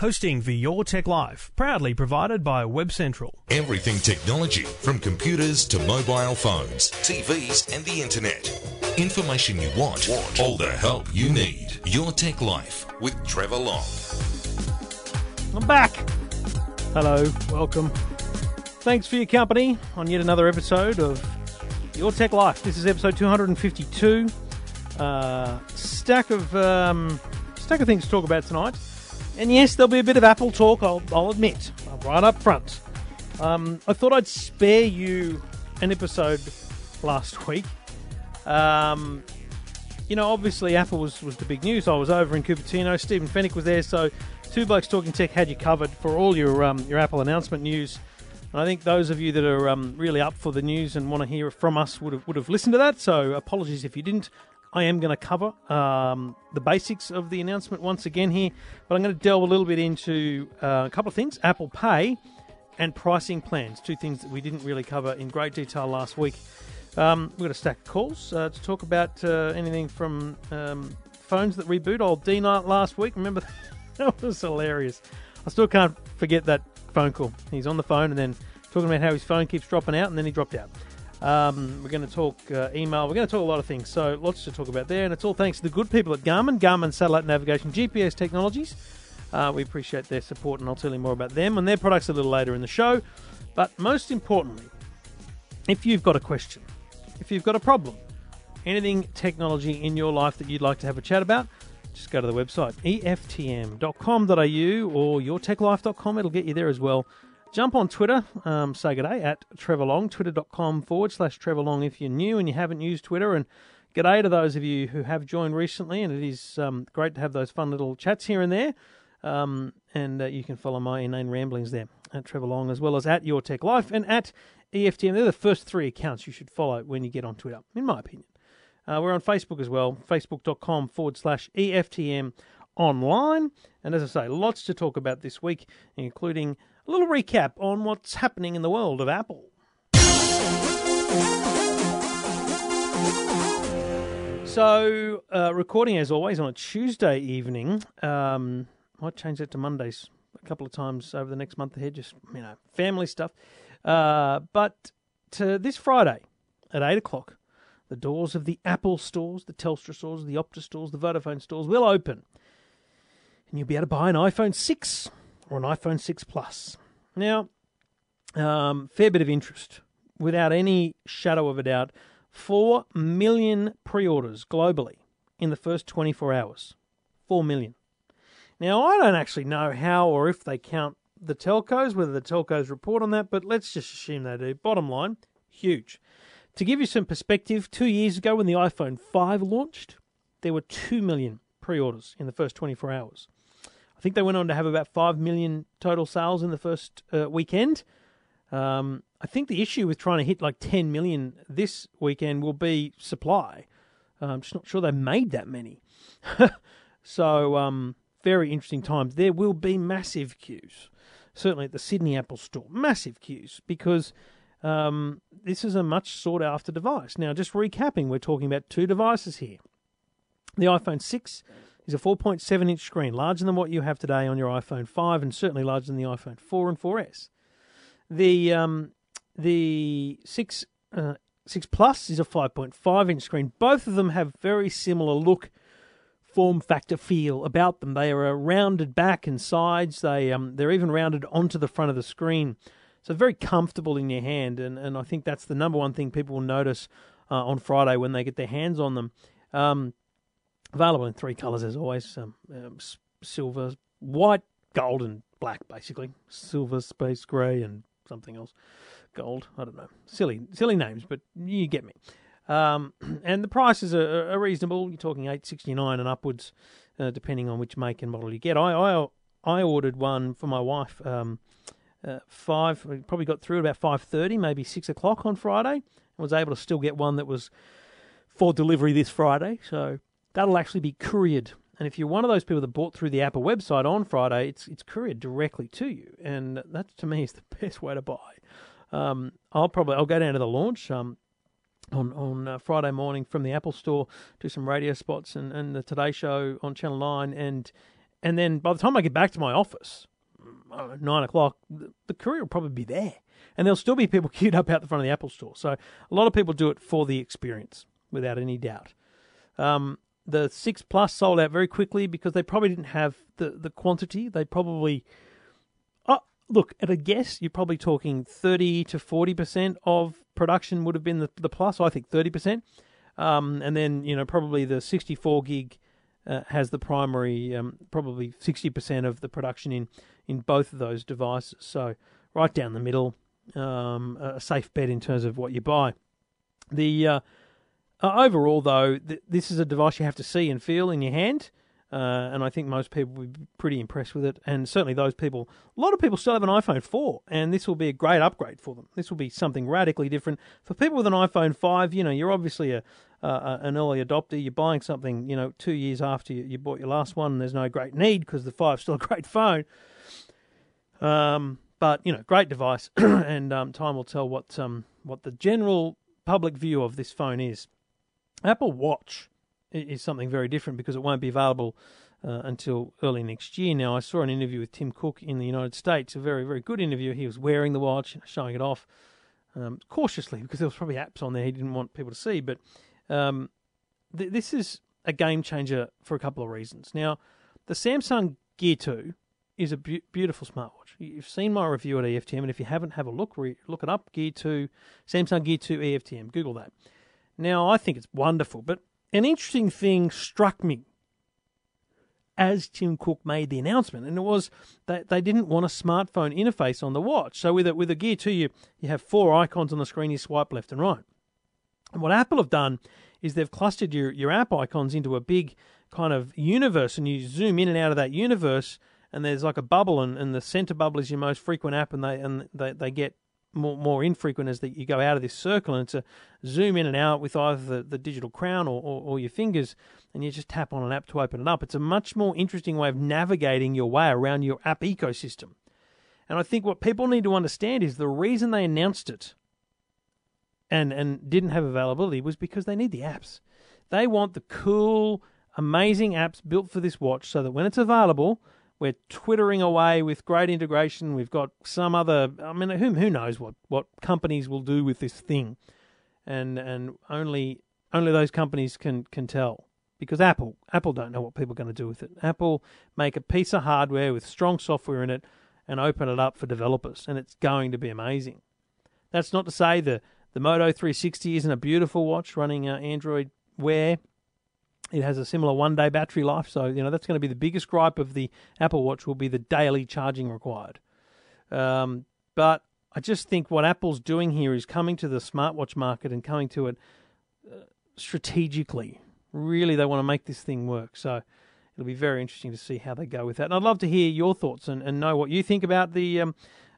Hosting for Your Tech Life, proudly provided by Web Central. Everything technology, from computers to mobile phones, TVs, and the internet. Information you want, all the help you need. Your Tech Life with Trevor Long. I'm back. Hello, welcome. Thanks for your company on yet another episode of Your Tech Life. This is episode 252. Uh, stack of um, stack of things to talk about tonight. And yes, there'll be a bit of Apple talk. I'll, I'll admit, right up front. Um, I thought I'd spare you an episode last week. Um, you know, obviously Apple was, was the big news. I was over in Cupertino. Stephen Fenech was there, so Two Blokes Talking Tech had you covered for all your um, your Apple announcement news. And I think those of you that are um, really up for the news and want to hear from us would have would have listened to that. So apologies if you didn't. I am going to cover um, the basics of the announcement once again here, but I'm going to delve a little bit into uh, a couple of things: Apple Pay and pricing plans. Two things that we didn't really cover in great detail last week. Um, we've got a stack of calls uh, to talk about uh, anything from um, phones that reboot. Old D Night last week. Remember that was hilarious. I still can't forget that phone call. He's on the phone and then talking about how his phone keeps dropping out, and then he dropped out. Um, we're going to talk uh, email. We're going to talk a lot of things. So lots to talk about there, and it's all thanks to the good people at Garmin, Garmin Satellite Navigation GPS Technologies. Uh, we appreciate their support, and I'll tell you more about them and their products a little later in the show. But most importantly, if you've got a question, if you've got a problem, anything technology in your life that you'd like to have a chat about, just go to the website eftm.com.au or yourtechlife.com. It'll get you there as well. Jump on Twitter, um, say good day at Trevor twitter.com forward slash Trevor Long if you're new and you haven't used Twitter. And good day to those of you who have joined recently. And it is um, great to have those fun little chats here and there. Um, and uh, you can follow my inane ramblings there at Trevor Long as well as at Your Tech Life and at EFTM. They're the first three accounts you should follow when you get on Twitter, in my opinion. Uh, we're on Facebook as well, facebook.com forward slash EFTM online. And as I say, lots to talk about this week, including a little recap on what's happening in the world of Apple. So, uh, recording as always on a Tuesday evening. Um, might change that to Mondays a couple of times over the next month ahead, just, you know, family stuff. Uh, but to this Friday at 8 o'clock, the doors of the Apple stores, the Telstra stores, the Optus stores, the Vodafone stores will open. And you'll be able to buy an iPhone 6 or an iPhone 6 Plus. Now, um, fair bit of interest, without any shadow of a doubt. 4 million pre orders globally in the first 24 hours. 4 million. Now, I don't actually know how or if they count the telcos, whether the telcos report on that, but let's just assume they do. Bottom line, huge. To give you some perspective, two years ago when the iPhone 5 launched, there were 2 million pre orders in the first 24 hours. I think they went on to have about 5 million total sales in the first uh, weekend. Um, I think the issue with trying to hit like 10 million this weekend will be supply. Uh, I'm just not sure they made that many. so, um, very interesting times. There will be massive queues, certainly at the Sydney Apple Store, massive queues because um, this is a much sought after device. Now, just recapping, we're talking about two devices here. The iPhone 6 is a 4.7 inch screen, larger than what you have today on your iPhone 5, and certainly larger than the iPhone 4 and 4S. The um, the 6 uh, 6 Plus is a 5.5 inch screen. Both of them have very similar look, form factor, feel about them. They are rounded back and sides. They um, they're even rounded onto the front of the screen. So very comfortable in your hand, and, and I think that's the number one thing people will notice uh, on Friday when they get their hands on them. Um, Available in three colours as always um, um, silver, white, gold, and black, basically. Silver, space grey, and something else. Gold, I don't know. Silly, silly names, but you get me. Um, and the prices are, are, reasonable. You're talking eight sixty nine and upwards, uh, depending on which make and model you get. I I, I ordered one for my wife. Um, uh, five, probably got through about five thirty, maybe six o'clock on Friday, and was able to still get one that was for delivery this Friday. So that'll actually be couriered. And if you're one of those people that bought through the Apple website on Friday, it's it's couriered directly to you, and that to me is the best way to buy. Um, I'll probably I'll go down to the launch um, on on uh, Friday morning from the Apple Store, do some radio spots and, and the Today Show on Channel Nine, and and then by the time I get back to my office, nine o'clock, the, the courier will probably be there, and there'll still be people queued up out the front of the Apple store. So a lot of people do it for the experience, without any doubt. Um, the six plus sold out very quickly because they probably didn't have the the quantity. They probably oh, look at a guess. You're probably talking thirty to forty percent of production would have been the the plus. I think thirty percent, um, and then you know probably the sixty four gig. Uh, has the primary, um, probably 60% of the production in, in both of those devices. So, right down the middle, um, a safe bet in terms of what you buy. The uh, uh, overall, though, th- this is a device you have to see and feel in your hand, uh, and I think most people would be pretty impressed with it. And certainly, those people, a lot of people still have an iPhone 4, and this will be a great upgrade for them. This will be something radically different for people with an iPhone 5. You know, you're obviously a uh, an early adopter. You're buying something, you know, two years after you, you bought your last one. And there's no great need because the 5's still a great phone. Um, but you know, great device, and um, time will tell what um, what the general public view of this phone is. Apple Watch is something very different because it won't be available uh, until early next year. Now, I saw an interview with Tim Cook in the United States, a very, very good interview. He was wearing the watch, showing it off um, cautiously because there was probably apps on there he didn't want people to see. But um, th- this is a game changer for a couple of reasons. Now, the Samsung Gear 2 is a be- beautiful smartwatch. You've seen my review at EFTM, and if you haven't, have a look. Re- look it up. Gear 2, Samsung Gear 2 EFTM. Google that. Now, I think it's wonderful, but an interesting thing struck me as Tim Cook made the announcement, and it was that they didn't want a smartphone interface on the watch. So with a, with a Gear 2, you, you have four icons on the screen, you swipe left and right. And what Apple have done is they've clustered your, your app icons into a big kind of universe, and you zoom in and out of that universe, and there's like a bubble, and, and the center bubble is your most frequent app, and they and they, they get more, more infrequent as the, you go out of this circle and to zoom in and out with either the, the digital crown or, or, or, your fingers and you just tap on an app to open it up. It's a much more interesting way of navigating your way around your app ecosystem. And I think what people need to understand is the reason they announced it and, and didn't have availability was because they need the apps. They want the cool, amazing apps built for this watch so that when it's available, we're twittering away with great integration. We've got some other. I mean, who who knows what, what companies will do with this thing, and and only only those companies can can tell because Apple Apple don't know what people are going to do with it. Apple make a piece of hardware with strong software in it and open it up for developers, and it's going to be amazing. That's not to say the the Moto 360 isn't a beautiful watch running uh, Android Wear it has a similar one day battery life, so you know that's going to be the biggest gripe of the Apple Watch will be the daily charging required. Um, but I just think what Apple's doing here is coming to the smartwatch market and coming to it uh, strategically. Really, they want to make this thing work. So it'll be very interesting to see how they go with that. And I'd love to hear your thoughts and, and know what you think about the um,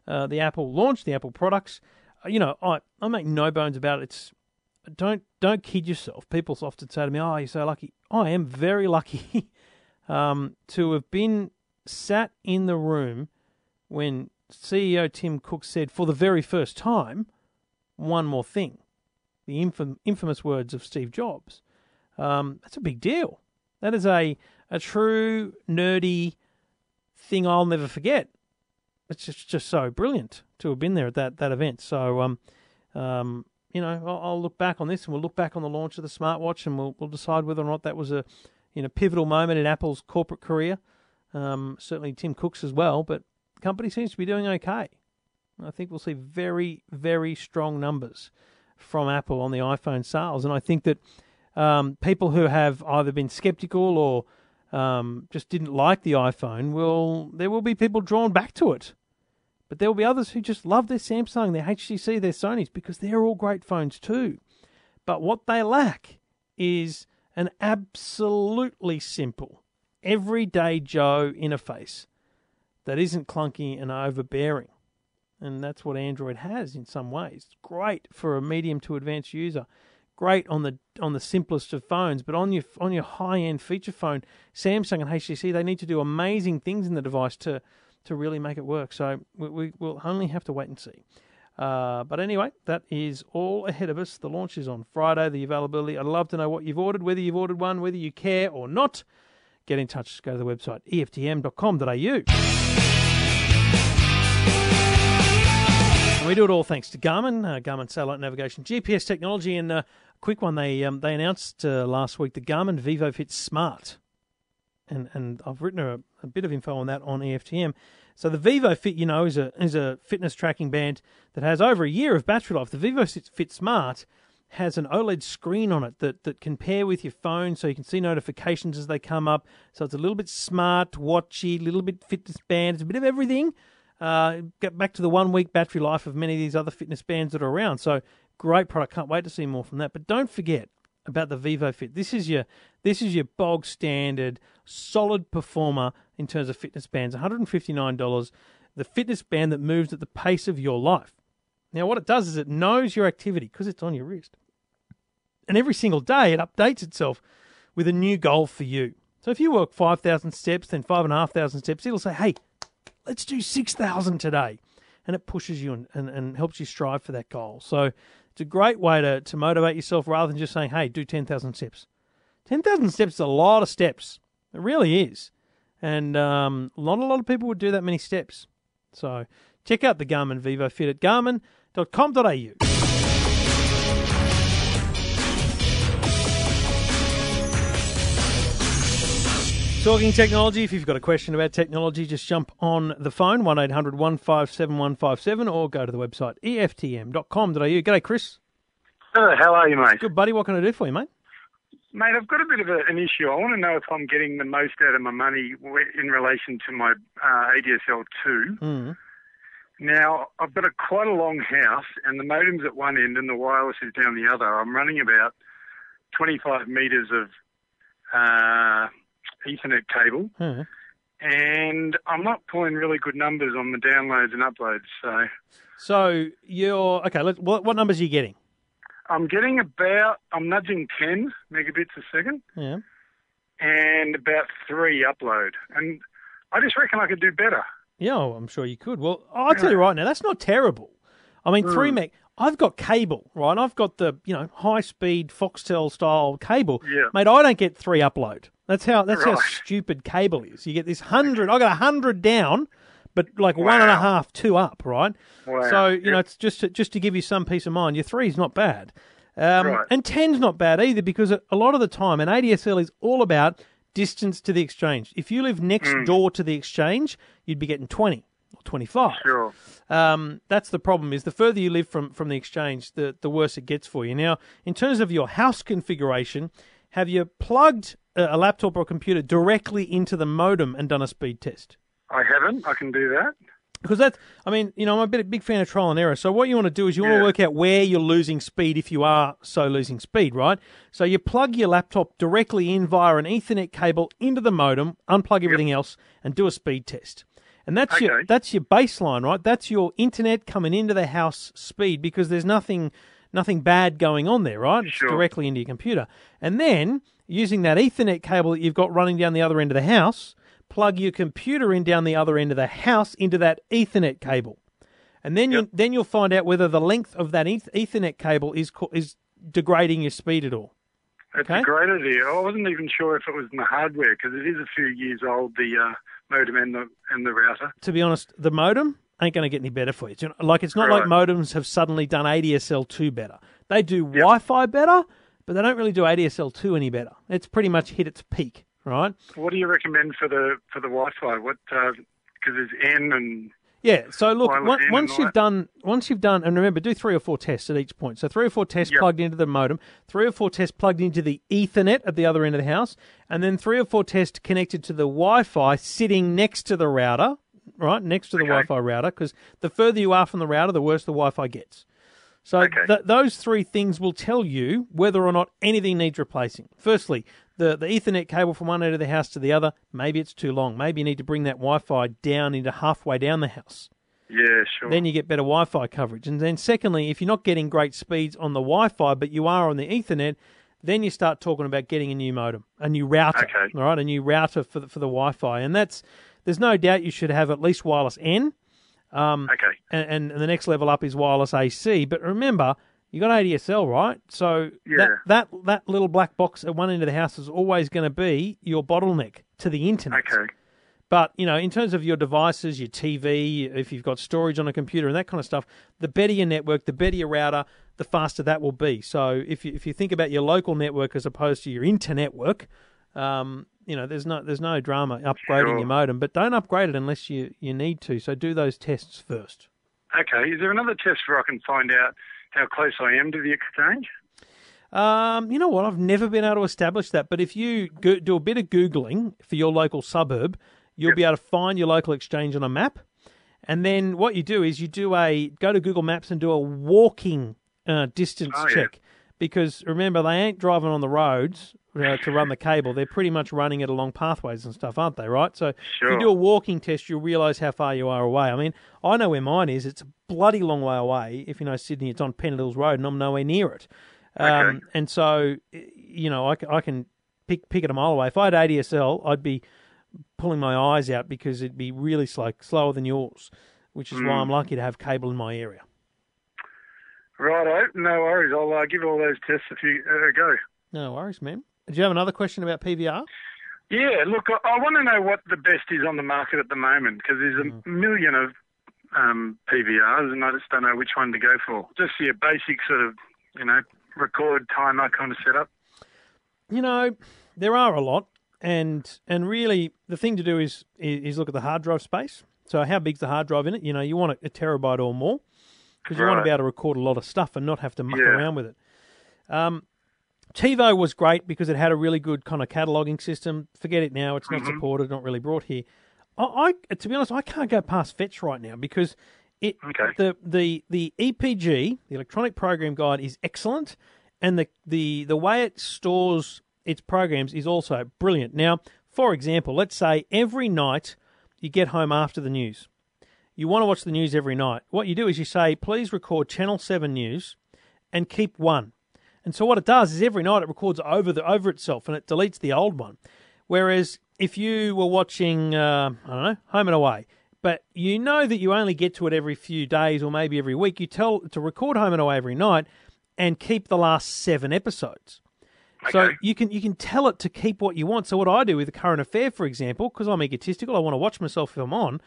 uh, the Apple launch, the Apple products. Uh, you know, I I make no bones about it. It's don't don't kid yourself. People often say to me, "Oh, you're so lucky." I am very lucky um, to have been sat in the room when CEO Tim Cook said, for the very first time, one more thing. The infam- infamous words of Steve Jobs. Um, that's a big deal. That is a, a true nerdy thing I'll never forget. It's just, just so brilliant to have been there at that, that event. So, um, um, you know, I'll, I'll, look back on this and we'll look back on the launch of the smartwatch and we'll, we'll decide whether or not that was a you know pivotal moment in Apple's corporate career. Um, certainly Tim Cook's as well, but the company seems to be doing okay. I think we'll see very, very strong numbers from Apple on the iPhone sales, and I think that um, people who have either been skeptical or um, just didn't like the iPhone will there will be people drawn back to it but there will be others who just love their Samsung, their HTC, their Sonys because they're all great phones too. But what they lack is an absolutely simple, everyday Joe interface that isn't clunky and overbearing. And that's what Android has in some ways. It's great for a medium to advanced user. Great on the on the simplest of phones, but on your on your high end feature phone, Samsung and HTC they need to do amazing things in the device to to really make it work. So we, we will only have to wait and see. Uh, but anyway, that is all ahead of us. The launch is on Friday, the availability. I'd love to know what you've ordered, whether you've ordered one, whether you care or not. get in touch. Go to the website eftm.com.au. And we do it all thanks to Garmin, uh, Garmin satellite navigation, GPS technology, and uh, a quick one. They um, they announced uh, last week the Garmin VivoFit Smart, and and I've written a, a bit of info on that on EFTM. So the Vivo Fit, you know, is a is a fitness tracking band that has over a year of battery life. The Vivo Fit Smart has an OLED screen on it that, that can pair with your phone so you can see notifications as they come up. So it's a little bit smart, watchy, little bit fitness band. It's a bit of everything. Uh, get back to the one week battery life of many of these other fitness bands that are around. So great product. Can't wait to see more from that. But don't forget about the VivoFit. This is your this is your bog standard solid performer in terms of fitness bands. $159. The fitness band that moves at the pace of your life. Now, what it does is it knows your activity because it's on your wrist. And every single day it updates itself with a new goal for you. So if you work 5,000 steps, then 5,500 steps, it'll say, hey, let's do 6,000 today. And it pushes you and, and, and helps you strive for that goal. So it's a great way to, to motivate yourself rather than just saying, hey, do 10,000 steps. 10,000 steps is a lot of steps. It really is. And um, not a lot of people would do that many steps. So check out the Garmin Vivo Fit at garmin.com.au. Talking technology. If you've got a question about technology, just jump on the phone, 1 800 157 157, or go to the website eftm.com.au. G'day, Chris. Hello, how are you, mate? Good, buddy. What can I do for you, mate? Mate, I've got a bit of a, an issue. I want to know if I'm getting the most out of my money in relation to my uh, ADSL 2. Mm. Now, I've got a quite a long house, and the modem's at one end and the wireless is down the other. I'm running about 25 metres of uh, Ethernet cable, Hmm. and I'm not pulling really good numbers on the downloads and uploads. So So you're okay. Let, what, what numbers are you getting? I'm getting about, I'm nudging 10 megabits a second. Yeah. and about three upload. And I just reckon I could do better. Yeah, oh, I'm sure you could. Well, I'll tell you right now, that's not terrible. I mean, Hmm. three meg. I've got cable, right? I've got the you know high speed Foxtel style cable. Yeah. Mate, I don't get three upload. That's how that's how stupid cable is. You get this hundred. I got a hundred down, but like one and a Wow. half, two up, right? Wow. So you know, it's just to, just to give you some peace of mind. Your three's not bad, um, Right. and ten's not bad either because a lot of the time, an ADSL is all about distance to the exchange. If you live next Hmm. door to the exchange, you'd be getting twenty or twenty five. Sure. Um, that's the problem. Is the further you live from from the exchange, the the worse it gets for you. Now, in terms of your house configuration, have you plugged a, a laptop or a computer directly into the modem and done a speed test? I haven't. I can do that. Because that's, I mean, you know, I'm a bit big fan of trial and error. So what you want to do is you want to work out where you're losing speed if you are so losing speed, right? So you plug your laptop directly in via an Ethernet cable into the modem, unplug everything else, and do a speed test. And that's your that's your baseline, right? That's your internet coming into the house speed because there's nothing nothing bad going on there, right? It's Sure. directly into your computer. And then using that Ethernet cable that you've got running down the other end of the house, plug your computer in down the other end of the house into that Ethernet cable. And then you then you'll find out whether the length of that Ethernet cable is is degrading your speed at all. That's Okay. a great idea. I wasn't even sure if it was in the hardware because it is a few years old, the uh, modem and the and the router. To be honest, the modem ain't going to get any better for you. You know- Like it's not like modems have suddenly done ADSL two better. They do Wi-Fi better, but they don't really do ADSL two any better. It's pretty much hit its peak, right? What do you recommend for the for the Wi-Fi? What uh, because there's N and Yeah. So look, Wireless once, in once and you've done, once you've done, and remember, do three or four tests at each point. So three or four tests Yep. plugged into the modem, three or four tests plugged into the Ethernet at the other end of the house, and then three or four tests connected to the Wi-Fi sitting next to the router, right next to the Okay. Wi-Fi router, because the further you are from the router, the worse the Wi-Fi gets. So Okay. th- those three things will tell you whether or not anything needs replacing. Firstly, the, the Ethernet cable from one end of the house to the other, maybe it's too long. Maybe you need to bring that Wi-Fi down into halfway down the house yeah, sure. then you get better Wi-Fi coverage. And then secondly, if you're not getting great speeds on the Wi-Fi, but you are on the Ethernet, then you start talking about getting a new modem, a new router, Okay. all right, a new router for the, for the Wi-Fi. And that's there's no doubt you should have at least wireless N, um, okay. and, and the next level up is wireless AC. But remember, You got ADSL, right? So Yeah. that, that that little black box at one end of the house is always going to be your bottleneck to the internet. Okay. But you know, in terms of your devices, your TV, if you've got storage on a computer and that kind of stuff, the better your network, the better your router, the faster that will be. So if you if you think about your local network as opposed to your internetwork, um, you know, there's no there's no drama upgrading Sure. your modem, but don't upgrade it unless you, you need to. So do those tests first. Okay. Is there another test where I can find out how close I am to the exchange? Um, you know what? I've never been able to establish that. But if you go, do a bit of googling for your local suburb, you'll Yep. be able to find your local exchange on a map. And then what you do is you do a go to Google Maps and do a walking uh, distance Oh, yeah. check. Because remember, they ain't driving on the roads uh, to run the cable. They're pretty much running it along pathways and stuff, aren't they? Right. So if you do a walking test, you'll realise how far you are away. I mean, I know where mine is. It's a bloody long way away. If you know Sydney, it's on Pennant Road, and I'm nowhere near it. Um, Okay. And so, you know, I can pick pick it a mile away. If I had ADSL, I'd be pulling my eyes out because it'd be really slow, slower than yours, which is why Mm. I'm lucky to have cable in my area. Righto. No worries. I'll uh, give all those tests a few uh, a go. No worries, man. Do you have another question about PVR? Yeah, look, I, I want to know what the best is on the market at the moment because there's a Mm. million of um, PVRs and I just don't know which one to go for. Just your basic sort of, you know, record timer kind of setup. You know, there are a lot, and and really the thing to do is is, look at the hard drive space. So how big's the hard drive in it? You know, you want a, a terabyte or more because you want to be able to record a lot of stuff and not have to muck Yeah. around with it. Um, TiVo was great because it had a really good kind of cataloging system. Forget it now; it's not Mm-hmm. supported, not really brought here. I, I, to be honest, I can't go past Fetch right now because it Okay. the the the EPG, the electronic program guide, is excellent, and the the the way it stores its programs is also brilliant. Now, for example, let's say every night you get home after the news, you want to watch the news every night. What you do is you say, please record Channel Seven News, and keep one. And so what it does is every night it records over the over itself and it deletes the old one. Whereas if you were watching, uh, I don't know, Home and Away, but you know that you only get to it every few days or maybe every week, you tell to record Home and Away every night and keep the last seven episodes. So you can you can tell it to keep what you want. So what I do with the current affair, for example, because I'm egotistical, I want to watch myself if I'm on.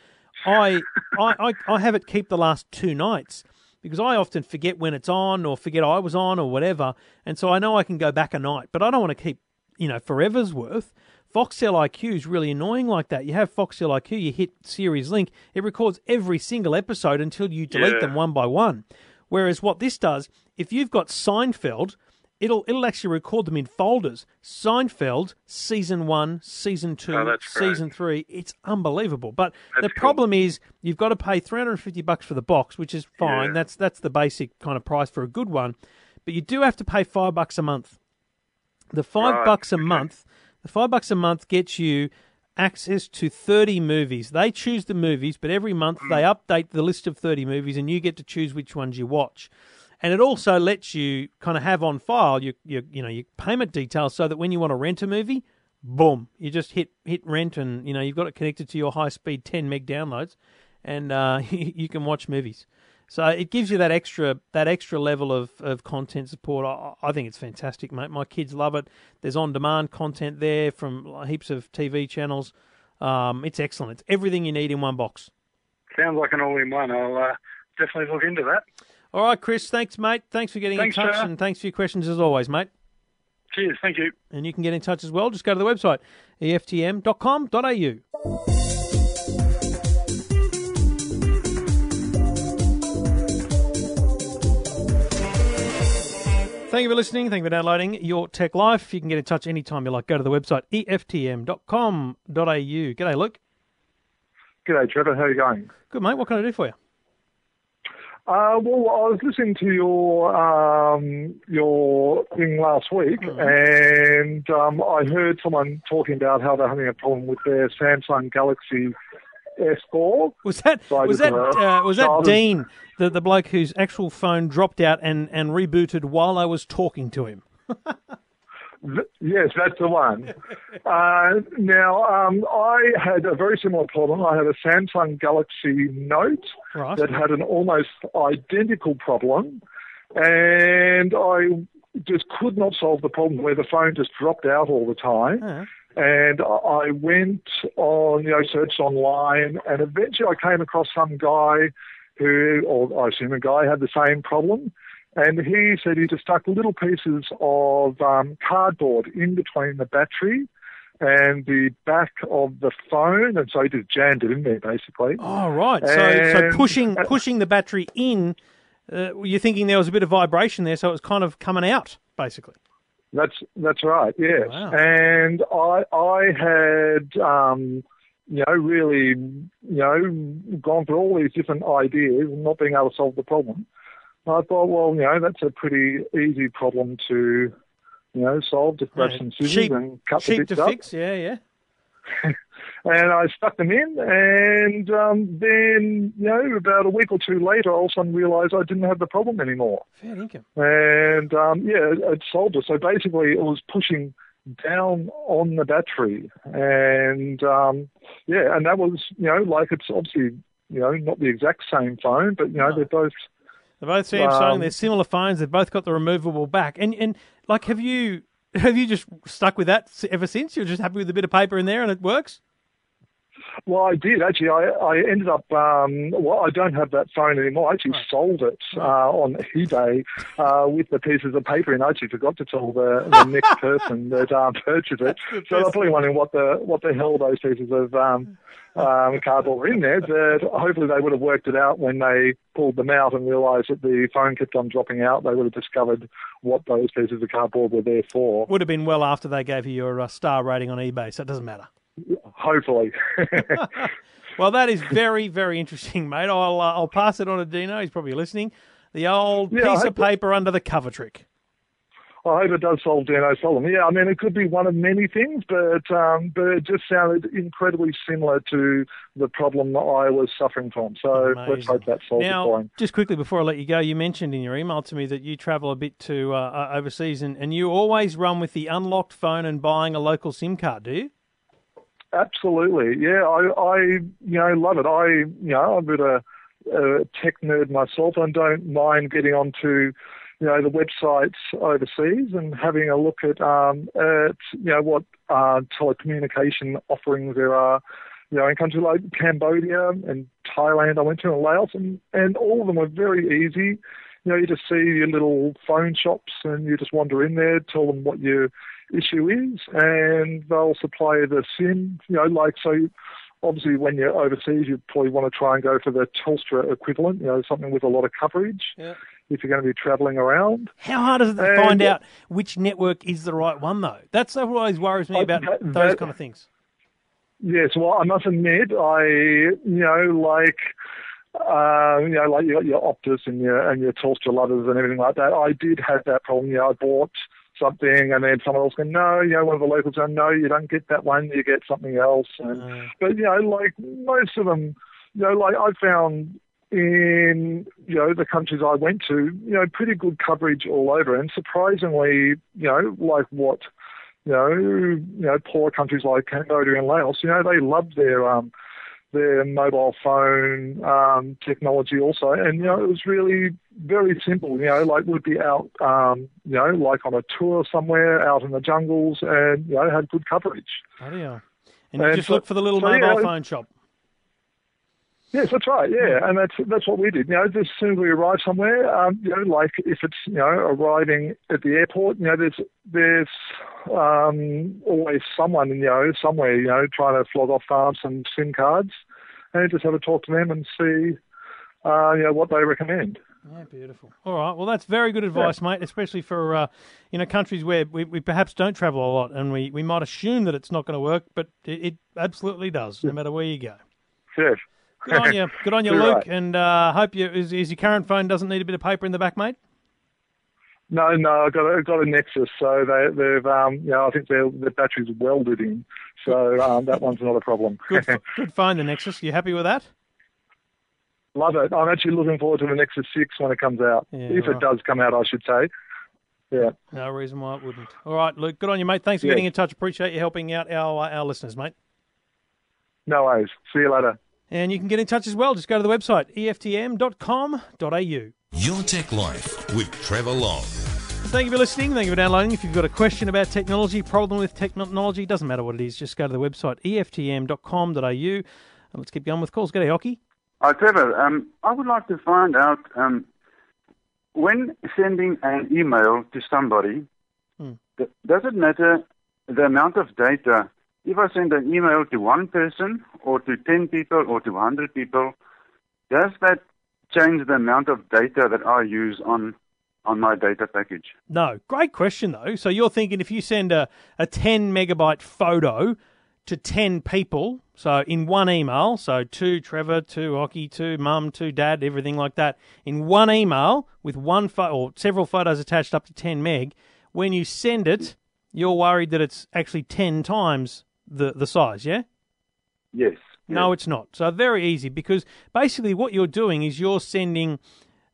I, I I I have it keep the last two nights because I often forget when it's on or forget I was on or whatever, and so I know I can go back a night. But I don't want to keep you know forever's worth. Foxtel IQ is really annoying like that. You have Foxtel IQ, you hit series link, it records every single episode until you delete Yeah. them one by one. Whereas what this does, if you've got Seinfeld, it'll it'll actually record them in folders. Seinfeld, season one, season two, Oh, great. season three. It's unbelievable. But the That's cool. problem is you've got to pay three hundred and fifty bucks for the box, which is fine. Yeah. That's that's the basic kind of price for a good one. But you do have to pay five bucks a month. The five Right, bucks a okay. month, the five bucks a month gets you access to 30 movies. They choose the movies, but every month they mm. update the list of 30 movies and you get to choose which ones you watch. And it also lets you kind of have on file your, your you know your payment details so that when you want to rent a movie, boom, you just hit hit rent and you know you've got it connected to your high speed 10 meg downloads and uh, you can watch movies. So it gives you that extra that extra level of, of content support. I, I think it's fantastic, mate. My kids love it. There's on demand content there from heaps of TV channels. Um, it's excellent. It's everything you need in one box. Sounds like an all-in-one. I'll uh, definitely look into that. All right, Chris. Thanks, mate. Thanks for getting Thanks, in touch, and thanks for your questions as always, mate. Cheers. Thank you. And you can get in touch as well. Just go to the website eftm.com.au. Thank you for listening. Thank you for downloading Your Tech Life. You can get in touch anytime you like. Go to the website eftm.com.au. G'day, Luke. G'day, Trevor. How are you going? Good, mate. What can I do for you? Uh, well, I was listening to your um, your thing last week, and um, I heard someone talking about how they're having a problem with their Samsung Galaxy S4. Was that So was that uh, uh, was that started- Dean, the the bloke whose actual phone dropped out and, and rebooted while I was talking to him? Th- Yes, that's the one. uh, now, um, I had a very similar problem. I had a Samsung Galaxy Note Right. that had an almost identical problem. and I just could not solve the problem where the phone just dropped out all the time. Uh, And I went on, you know, searched online, and eventually I came across some guy who, or I assume a guy, had the same problem. And he said he just stuck little pieces of um, cardboard in between the battery and the back of the phone, and so he just jammed it in there basically. oh, right. So, so And- pushing pushing the battery in, uh, you're thinking there was a bit of vibration there, so it was kind of coming out, basically. That's that's right. Yes, Wow. and I I had um, you know really you know gone through all these different ideas and not being able to solve the problem. I thought, well, you know, that's a pretty easy problem to you know solve. Just grab Yeah, some scissors cheap- and cut the bits to up. fix, yeah, yeah. And I stuck them in, and um, then you know about a week or two later, I all of a sudden realised I didn't have the problem anymore. Fair income. and um, yeah, it, it solved it. So basically, it was pushing down on the battery, and um, yeah, and that was you know like it's obviously you know not the exact same phone, but you know No. they're both. They're both Samsung. Um, they're similar phones. They've both got the removable back. And and like, have you have you just stuck with that ever since? You're just happy with a bit of paper in there and it works. Well, I did actually. I, I ended up. Um, well, I don't have that phone anymore. I actually sold it uh, on eBay uh, with the pieces of paper, and I actually forgot to tell the, the next person that um, purchased it. So they're probably wondering what the what the hell those pieces of um, um, cardboard were in there. But hopefully they would have worked it out when they pulled them out and realised that the phone kept on dropping out. They would have discovered what those pieces of cardboard were there for. Would have been well after they gave you your uh, star rating on eBay, so it doesn't matter. Hopefully. Well, that is very, very interesting, mate. I'll uh, I'll pass it on to Dino. He's probably listening. The old Yeah, piece of paper under the cover trick. I hope it does solve Dino's problem. Yeah, I mean, it could be one of many things, but um, but it just sounded incredibly similar to the problem that I was suffering from. So let's hope that solves it Now, for him. just quickly before I let you go, you mentioned in your email to me that you travel a bit to uh, uh, overseas, and, and you always run with the unlocked phone and buying a local SIM card, do you? Absolutely, yeah. I, I you know love it. I you know I'm a bit a, a tech nerd myself, and don't mind getting onto you know the websites overseas and having a look at um at you know what uh, telecommunication offerings there are. You know, in countries like Cambodia and Thailand, I went to and Laos, and and all of them were very easy. You know, you just see your little phone shops, and you just wander in there, tell them what your issue is, and they'll supply the SIM. You know, like so. Obviously, when you're overseas, you probably want to try and go for the Telstra equivalent. You know, something with a lot of coverage. Yeah. If you're going to be travelling around. How hard is it to And- find out which network is the right one, though? That's what always worries me about that- those that- kind of things. Yes, well, I must admit, I you know like uh, you know like you got your Optus and your and your Telstra lovers and everything like that. I did have that problem. You know, I bought something and then someone else going, no, you know, one of the locals going, no, you don't get that one, you get something else. And, Uh, But you know, like most of them, you know, like I found in you know the countries I went to, you know, pretty good coverage all over, and surprisingly, you know, like what you know, you know, poor countries like Cambodia and Laos, you know, they loved their um, their mobile phone um, technology also, and you know, it was really very simple. You know, like we'd be out, um, you know, like on a tour somewhere out in the jungles, and you know, had good coverage. bloody hell. And you just so- look for the little so, mobile yeah, phone shop. Yes, that's right. Yeah, and that's that's what we did. You know, as soon as we arrive somewhere, um, you know, like if it's you know arriving at the airport, you know, there's there's um, always someone you know somewhere you know trying to flog off um, some SIM cards, and just have a talk to them and see, uh, you know, what they recommend. Yeah, beautiful. All right. Well, that's very good advice, mate, especially for uh, you know countries where we, we perhaps don't travel a lot, and we, we might assume that it's not going to work, but it, it absolutely does, no matter where you go. Yes. Good on you, good on you, Luke, right. and uh, hope you is, is your current phone doesn't need a bit of paper in the back, mate. No, no, I got a, got a Nexus, so they, they've, um, you know, I think their the battery's welded in, so um, that one's not a problem. Good, good phone, the Nexus. You happy with that? Love it. I'm actually looking forward to the Nexus 6 when it comes out. Yeah, if right. it does come out, I should say. Yeah. No reason why it wouldn't. All right, Luke. Good on you, mate. Thanks for Yeah. getting in touch. Appreciate you helping out our our listeners, mate. No worries. See you later. And you can get in touch as well. Just go to the website, eftm.com.au. Your Tech Life with Trevor Long. Thank you for listening. Thank you for downloading. If you've got a question about technology, problem with technology, doesn't matter what it is, just go to the website eftm.com.au. And let's keep going with calls. Go to Hockey. Hi, Trevor. Um, I would like to find out um, when sending an email to somebody, Hmm. th- does it matter the amount of data? If I send an email to one person, or to 10 people, or to 100 people, does that change the amount of data that I use on, on my data package? No, great question though. So you're thinking if you send a, a 10 megabyte photo to 10 people, so in one email, so to Trevor, to Hockey, to Mum, to Dad, everything like that, in one email with one photo or several photos attached up to 10 meg, when you send it, you're worried that it's actually 10 times the, the size, yeah? Yes. No, it's not. So very easy because basically what you're doing is you're sending.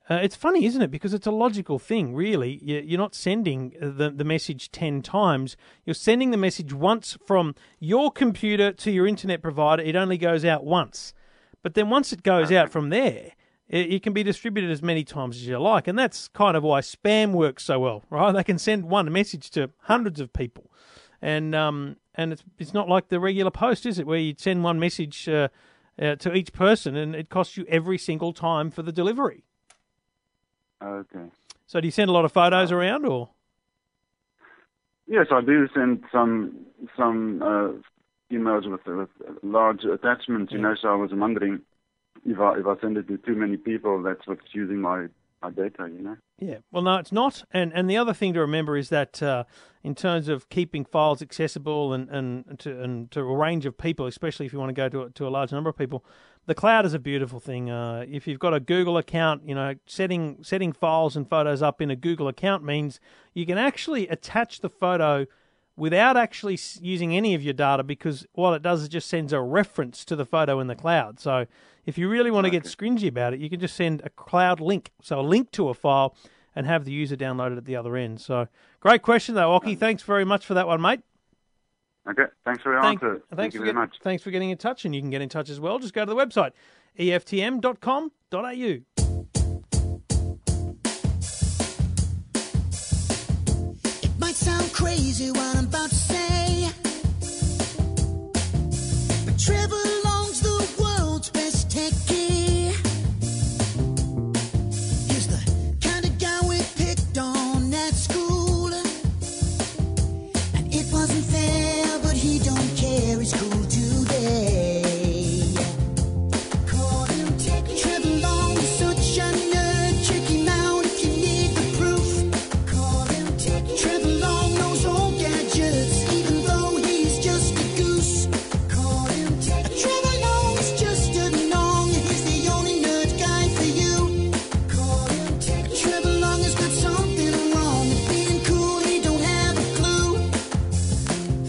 Uh, it's funny, isn't it? Because it's a logical thing, really. You- You're not sending the the message ten times. You're sending the message once from your computer to your internet provider. It only goes out once, but then once it goes out from there, it, it can be distributed as many times as you like, and that's kind of why spam works so well, right? They can send one message to hundreds of people and um, and it's it's not like the regular post, is it? Where you send one message uh, uh, to each person, and it costs you every single time for the delivery. Okay. So, do you send a lot of photos around, or Yes, I do send some some uh, emails with, with large attachments. You know, so I was wondering if I if I send it to too many people, that's what's using my my data. You know. yeah? Well, no, it's not. And and the other thing to remember is that uh, in terms of keeping files accessible and and to and to a range of people, especially if you want to go to a, to a large number of people, the cloud is a beautiful thing. Uh, if you've got a Google account, you know, setting setting files and photos up in a Google account means you can actually attach the photo without actually using any of your data because what it does is just sends a reference to the photo in the cloud. So if you really want to get scringy about it, you can just send a cloud link, so a link to a file, and have the user download it at the other end. So great question though, Oki. Thanks very much for that one, mate. Okay. Thanks for your Thank, answer. thanks Thank you for very getting, much. Thanks for getting in touch, and you can get in touch as well. Just go to the website eftm.com.au. crazy what I'm about to say,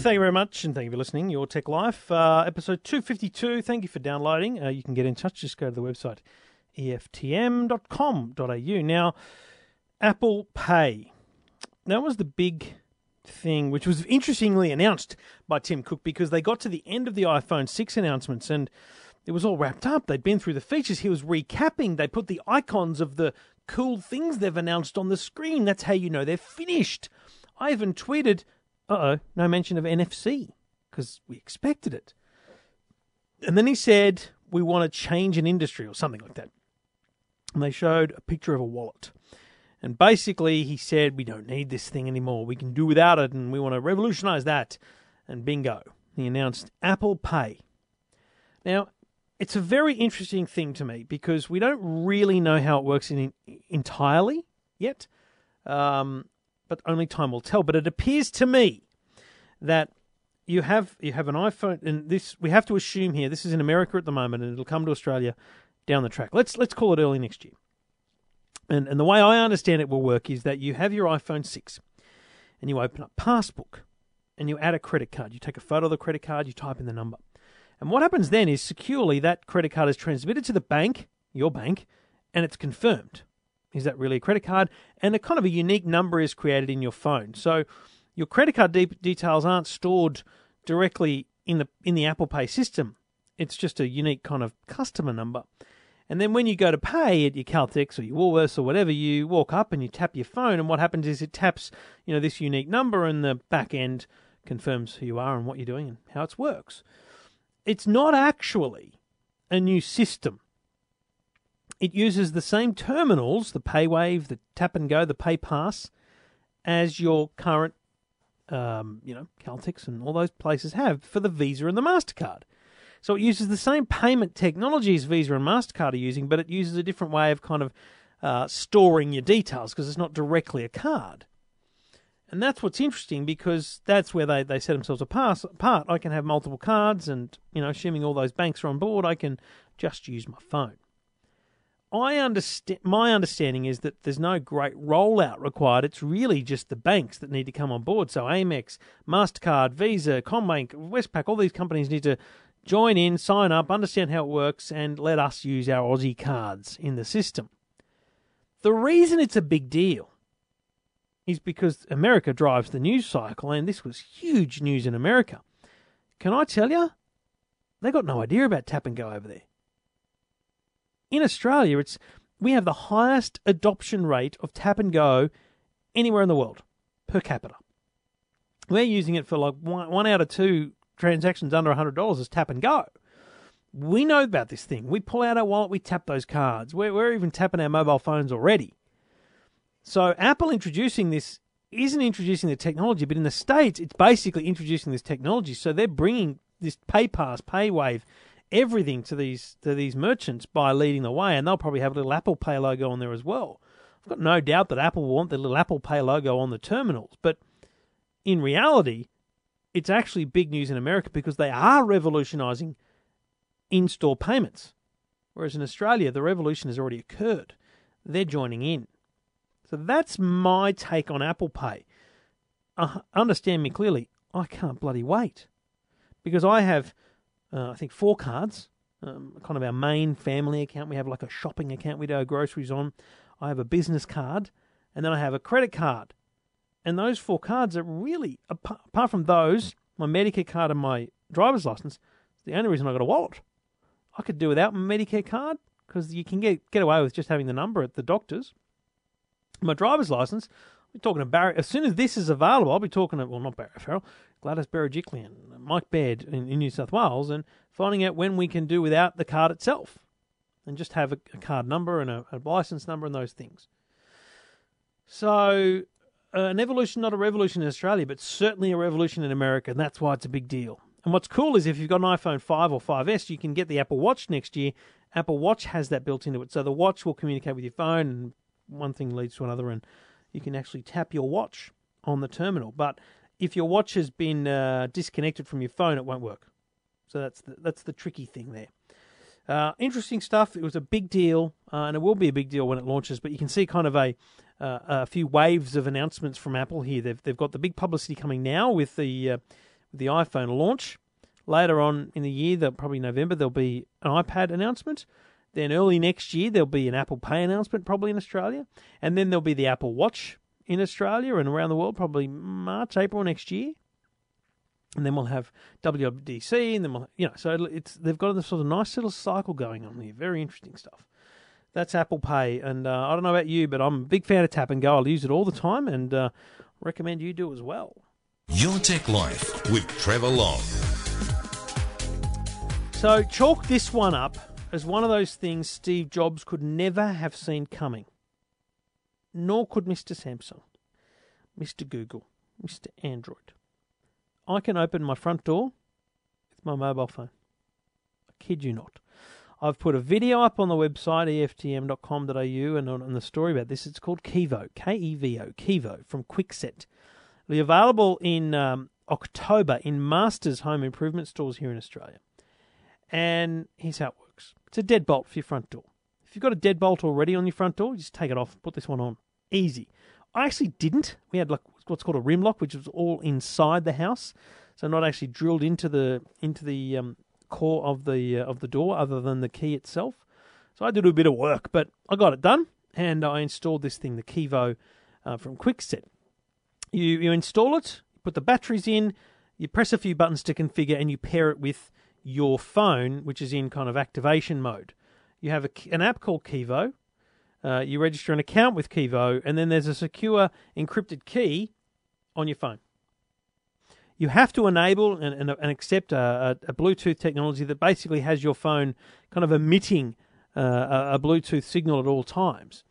Thank you very much, and thank you for listening. Your Tech Life, uh, episode 252. Thank you for downloading. Uh, you can get in touch. Just go to the website eftm.com.au. Now, Apple Pay. That was the big thing, which was interestingly announced by Tim Cook because they got to the end of the iPhone 6 announcements and it was all wrapped up. They'd been through the features. He was recapping. They put the icons of the cool things they've announced on the screen. That's how you know they're finished. I even tweeted, uh oh, no mention of NFC because we expected it. And then he said, we want to change an industry or something like that. And they showed a picture of a wallet. And basically, he said, we don't need this thing anymore. We can do without it, and we want to revolutionize that. And bingo, he announced Apple Pay. Now, it's a very interesting thing to me because we don't really know how it works in, entirely yet, um, but only time will tell. But it appears to me that you have you have an iPhone, and this we have to assume here. This is in America at the moment, and it'll come to Australia down the track. Let's let's call it early next year. And and the way I understand it will work is that you have your iPhone six, and you open up Passbook, and you add a credit card. You take a photo of the credit card, you type in the number, and what happens then is securely that credit card is transmitted to the bank, your bank, and it's confirmed. Is that really a credit card? And a kind of a unique number is created in your phone. So your credit card de- details aren't stored directly in the in the Apple Pay system. It's just a unique kind of customer number. And then when you go to pay at your Caltex or your Woolworths or whatever, you walk up and you tap your phone, and what happens is it taps, you know, this unique number, and the back end confirms who you are and what you're doing and how it works. It's not actually a new system. It uses the same terminals, the PayWave, the Tap and Go, the PayPass, as your current, um, you know, Caltex and all those places have for the Visa and the Mastercard. So it uses the same payment technology as Visa and Mastercard are using, but it uses a different way of kind of uh, storing your details because it's not directly a card. And that's what's interesting because that's where they, they set themselves apart. I can have multiple cards, and you know, assuming all those banks are on board, I can just use my phone. I understand. My understanding is that there's no great rollout required. It's really just the banks that need to come on board. So Amex, Mastercard, Visa, CommBank, Westpac, all these companies need to join in, sign up, understand how it works, and let us use our Aussie cards in the system. The reason it's a big deal is because America drives the news cycle, and this was huge news in America. Can I tell you? They got no idea about tap and go over there. In Australia, it's we have the highest adoption rate of tap and go anywhere in the world per capita. We're using it for like one, one out of two transactions under $100 is tap and go. We know about this thing. We pull out our wallet, we tap those cards. We're, we're even tapping our mobile phones already. So Apple introducing this isn't introducing the technology, but in the States, it's basically introducing this technology. So they're bringing this PayPass, PayWave, everything to these to these merchants by leading the way, and they'll probably have a little Apple Pay logo on there as well. I've got no doubt that Apple will want the little Apple Pay logo on the terminals, but in reality, it's actually big news in America because they are revolutionizing in-store payments, whereas in Australia, the revolution has already occurred. They're joining in. So that's my take on Apple Pay. Uh, understand me clearly, I can't bloody wait because I have, uh, I think, four cards. Um, kind of our main family account. We have like a shopping account we do our groceries on. I have a business card, and then I have a credit card. And those four cards are really, apart, from those, my Medicare card and my driver's license, the only reason I got a wallet. I could do without my Medicare card because you can get get away with just having the number at the doctor's my driver's license. We're talking to Barry. As soon as this is available, I'll be talking to well, not Barry Farrell, Gladys Berejiklian, Mike Baird in, in, New South Wales, and finding out when we can do without the card itself, and just have a, a card number and a, a, license number and those things. So, uh, an evolution, not a revolution in Australia, but certainly a revolution in America, and that's why it's a big deal. And what's cool is if you've got an iPhone 5 or 5S, you can get the Apple Watch next year. Apple Watch has that built into it, so the watch will communicate with your phone and one thing leads to another, and you can actually tap your watch on the terminal. But if your watch has been uh, disconnected from your phone, it won't work. So that's the, that's the tricky thing there. Uh, interesting stuff. It was a big deal, uh, and it will be a big deal when it launches. But you can see kind of a uh, a few waves of announcements from Apple here. They've they've got the big publicity coming now with the uh, the iPhone launch. Later on in the year, probably November, there'll be an iPad announcement. Then early next year, there'll be an Apple Pay announcement, probably in Australia. And then there'll be the Apple Watch in Australia and around the world, probably March, April next year. And then we'll have WWDC, and then we'll, you know, so it's they've got this sort of nice little cycle going on here. Very interesting stuff. That's Apple Pay, and uh, I don't know about you, but I'm a big fan of Tap and Go. I'll use it all the time, and uh, recommend you do as well. Your Tech Life with Trevor Long. So chalk this one up as one of those things Steve Jobs could never have seen coming. Nor could Mr. Samsung, Mr. Google, Mr. Android. I can open my front door with my mobile phone. I kid you not. I've put a video up on the website, eftm.com.au, and on, the story about this. It's called Kevo, K E V O, Kevo from Kwikset. It'll be available in um, October in Masters Home Improvement stores here in Australia. And here's how it works. It's a deadbolt for your front door. If you've got a deadbolt already on your front door, you just take it off, put this one on. Easy. I actually didn't. We had like what's called a rim lock, which was all inside the house, so not actually drilled into the into the um, core of the uh, of the door, other than the key itself. So I did a bit of work, but I got it done, and I installed this thing, the Kevo uh, from Kwikset. You you install it, put the batteries in, you press a few buttons to configure, and you pair it with your phone, which is in kind of activation mode. You have a, an app called Kevo. Uh, you register an account with Kevo, and then there's a secure encrypted key on your phone. You have to enable and, and, and accept a, a, a Bluetooth technology that basically has your phone kind of emitting uh, a, Bluetooth signal at all times.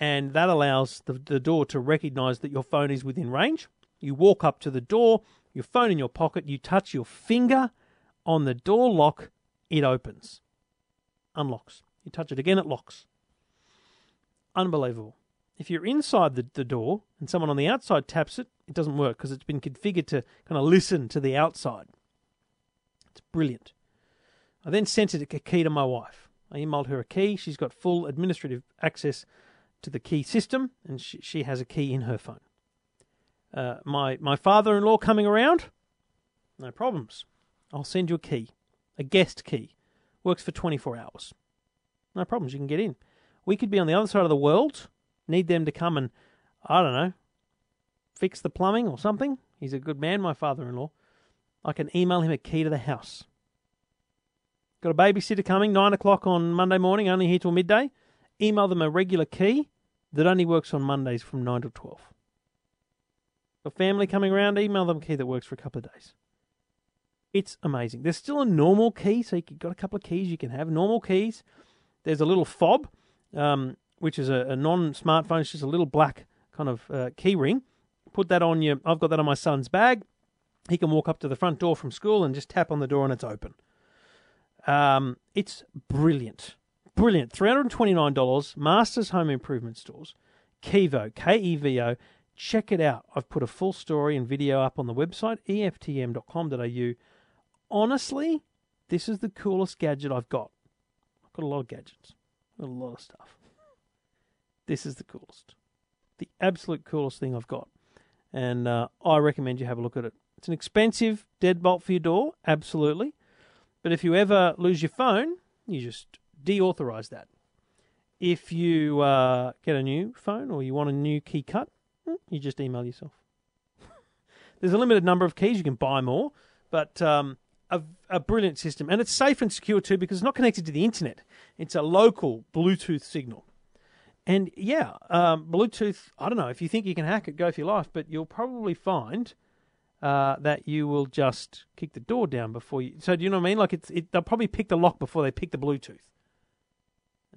And that allows the, the door to recognize that your phone is within range. You walk up to the door, your phone in your pocket, you touch your finger on the door lock, it opens, unlocks. You touch it again, it locks. Unbelievable. If you're inside the, the door and someone on the outside taps it, it doesn't work because it's been configured to kind of listen to the outside. It's brilliant. I then sent it a key to my wife. I emailed her a key. She's got full administrative access to the key system, and she, she has a key in her phone. Uh, my my father-in-law coming around, no problems. I'll send you a key, a guest key. Works for 24 hours. No problems. You can get in. We could be on the other side of the world, need them to come and, I don't know, fix the plumbing or something. He's a good man, my father-in-law. I can email him a key to the house. Got a babysitter coming, 9 o'clock on Monday morning, only here till midday. Email them a regular key that only works on Mondays from 9 to 12. Got family coming around, email them a key that works for a couple of days. It's amazing. There's still a normal key, so you've got a couple of keys you can have. Normal keys. There's a little fob, um, which is a, a non-smartphone. It's just a little black kind of uh, key ring. Put that on your. I've got that on my son's bag. He can walk up to the front door from school and just tap on the door and it's open. Um, it's brilliant, brilliant. Three hundred twenty-nine dollars. Masters Home Improvement Stores. Kevo, K E V O. Check it out. I've put a full story and video up on the website, eftm.com.au. Honestly, this is the coolest gadget I've got. I've got a lot of gadgets, got a lot of stuff. This is the coolest, the absolute coolest thing I've got, and uh, I recommend you have a look at it. It's an expensive deadbolt for your door, absolutely, but if you ever lose your phone, you just deauthorize that. If you uh, get a new phone or you want a new key cut, hmm, you just email yourself. There's a limited number of keys; you can buy more, but um, a, a brilliant system, and it's safe and secure too because it's not connected to the internet. It's a local Bluetooth signal. And yeah, um, Bluetooth, I don't know, if you think you can hack it, go for your life, but you'll probably find uh, that you will just kick the door down before you. So, do you know what I mean? Like, it's it, they'll probably pick the lock before they pick the Bluetooth.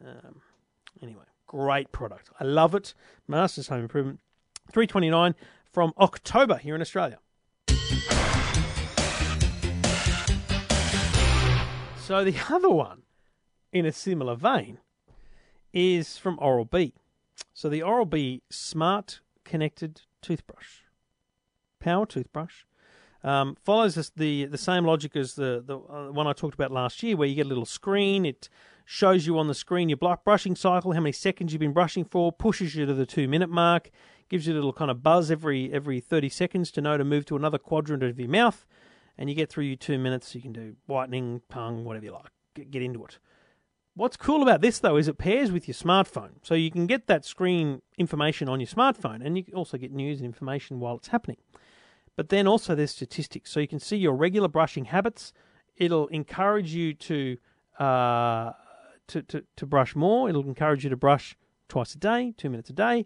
Um, anyway, great product. I love it. Masters Home Improvement, 329 from October here in Australia. So the other one, in a similar vein, is from Oral B. So the Oral B Smart Connected Toothbrush, power toothbrush, um, follows this, the the same logic as the the uh, one I talked about last year, where you get a little screen. It shows you on the screen your brushing cycle, how many seconds you've been brushing for, pushes you to the two minute mark, gives you a little kind of buzz every every thirty seconds to know to move to another quadrant of your mouth, and you get through your two minutes. You can do whitening, tongue, whatever you like. Get, get into it. What's cool about this though is it pairs with your smartphone, so you can get that screen information on your smartphone, and you can also get news and information while it's happening. But then also there's statistics, so you can see your regular brushing habits. It'll encourage you to uh, to, to to brush more. It'll encourage you to brush twice a day, two minutes a day,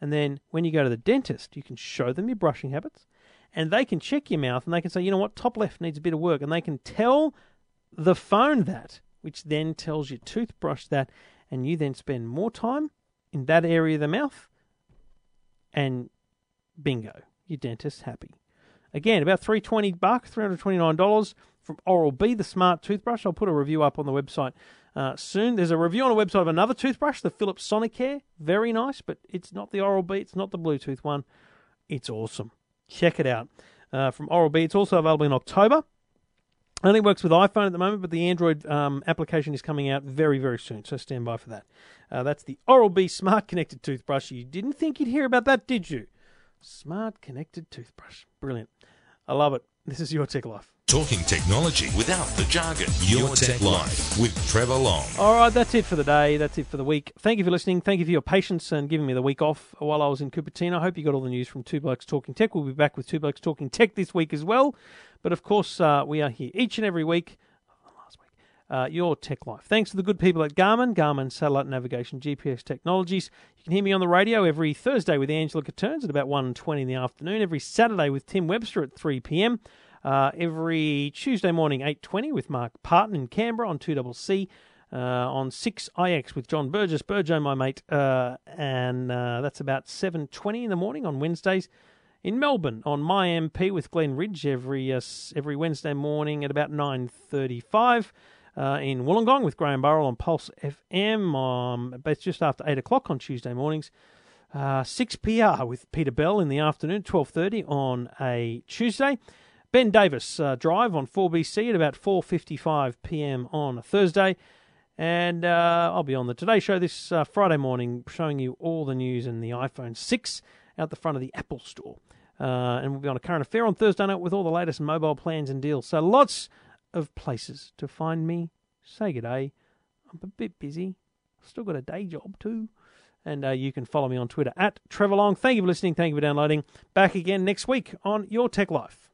and then when you go to the dentist, you can show them your brushing habits, and they can check your mouth and they can say, you know what, top left needs a bit of work, and they can tell the phone that which then tells your toothbrush that, and you then spend more time in that area of the mouth, and bingo, your dentist's happy. Again, about three twenty bucks, three hundred twenty nine dollars from Oral B, the smart toothbrush. I'll put a review up on the website uh, soon. There's a review on a website of another toothbrush, the Philips Sonicare. Very nice, but it's not the Oral B. It's not the Bluetooth one. It's awesome. Check it out uh, from Oral B. It's also available in October. Only works with iPhone at the moment, but the Android um, application is coming out very, very soon. So stand by for that. Uh, that's the Oral B Smart Connected Toothbrush. You didn't think you'd hear about that, did you? Smart Connected Toothbrush. Brilliant. I love it. This is your Tech Life. Talking technology without the jargon. Your, Tech, Life with Trevor Long. All right, that's it for the day. That's it for the week. Thank you for listening. Thank you for your patience and giving me the week off while I was in Cupertino. I hope you got all the news from Two Blokes Talking Tech. We'll be back with Two Blokes Talking Tech this week as well. But of course, uh, we are here each and every week. Last week, uh, your tech life. Thanks to the good people at Garmin, Garmin Satellite Navigation GPS Technologies. You can hear me on the radio every Thursday with Angela Catterns at about 1.20 in the afternoon, every Saturday with Tim Webster at 3 p.m., uh, every Tuesday morning 8.20 with Mark Parton in Canberra on 2CC, uh, on 6IX with John Burgess, Burjo, my mate, uh, and uh, that's about 7.20 in the morning on Wednesdays. In Melbourne on My MP with Glenn Ridge every uh, every Wednesday morning at about 9.35 uh, in Wollongong with Graham Burrell on Pulse FM. Um, but it's just after eight o'clock on Tuesday mornings. Uh, Six PR with Peter Bell in the afternoon, twelve thirty on a Tuesday. Ben Davis uh, drive on 4BC at about 4:55 p.m. on Thursday. And uh, I'll be on the Today Show this uh, Friday morning, showing you all the news in the iPhone 6 out the front of the Apple Store. Uh, and we'll be on a current affair on Thursday night with all the latest mobile plans and deals. So lots of places to find me. Say good day. I'm a bit busy. Still got a day job too. And uh, you can follow me on Twitter at Trevor Long. Thank you for listening. Thank you for downloading. Back again next week on Your Tech Life.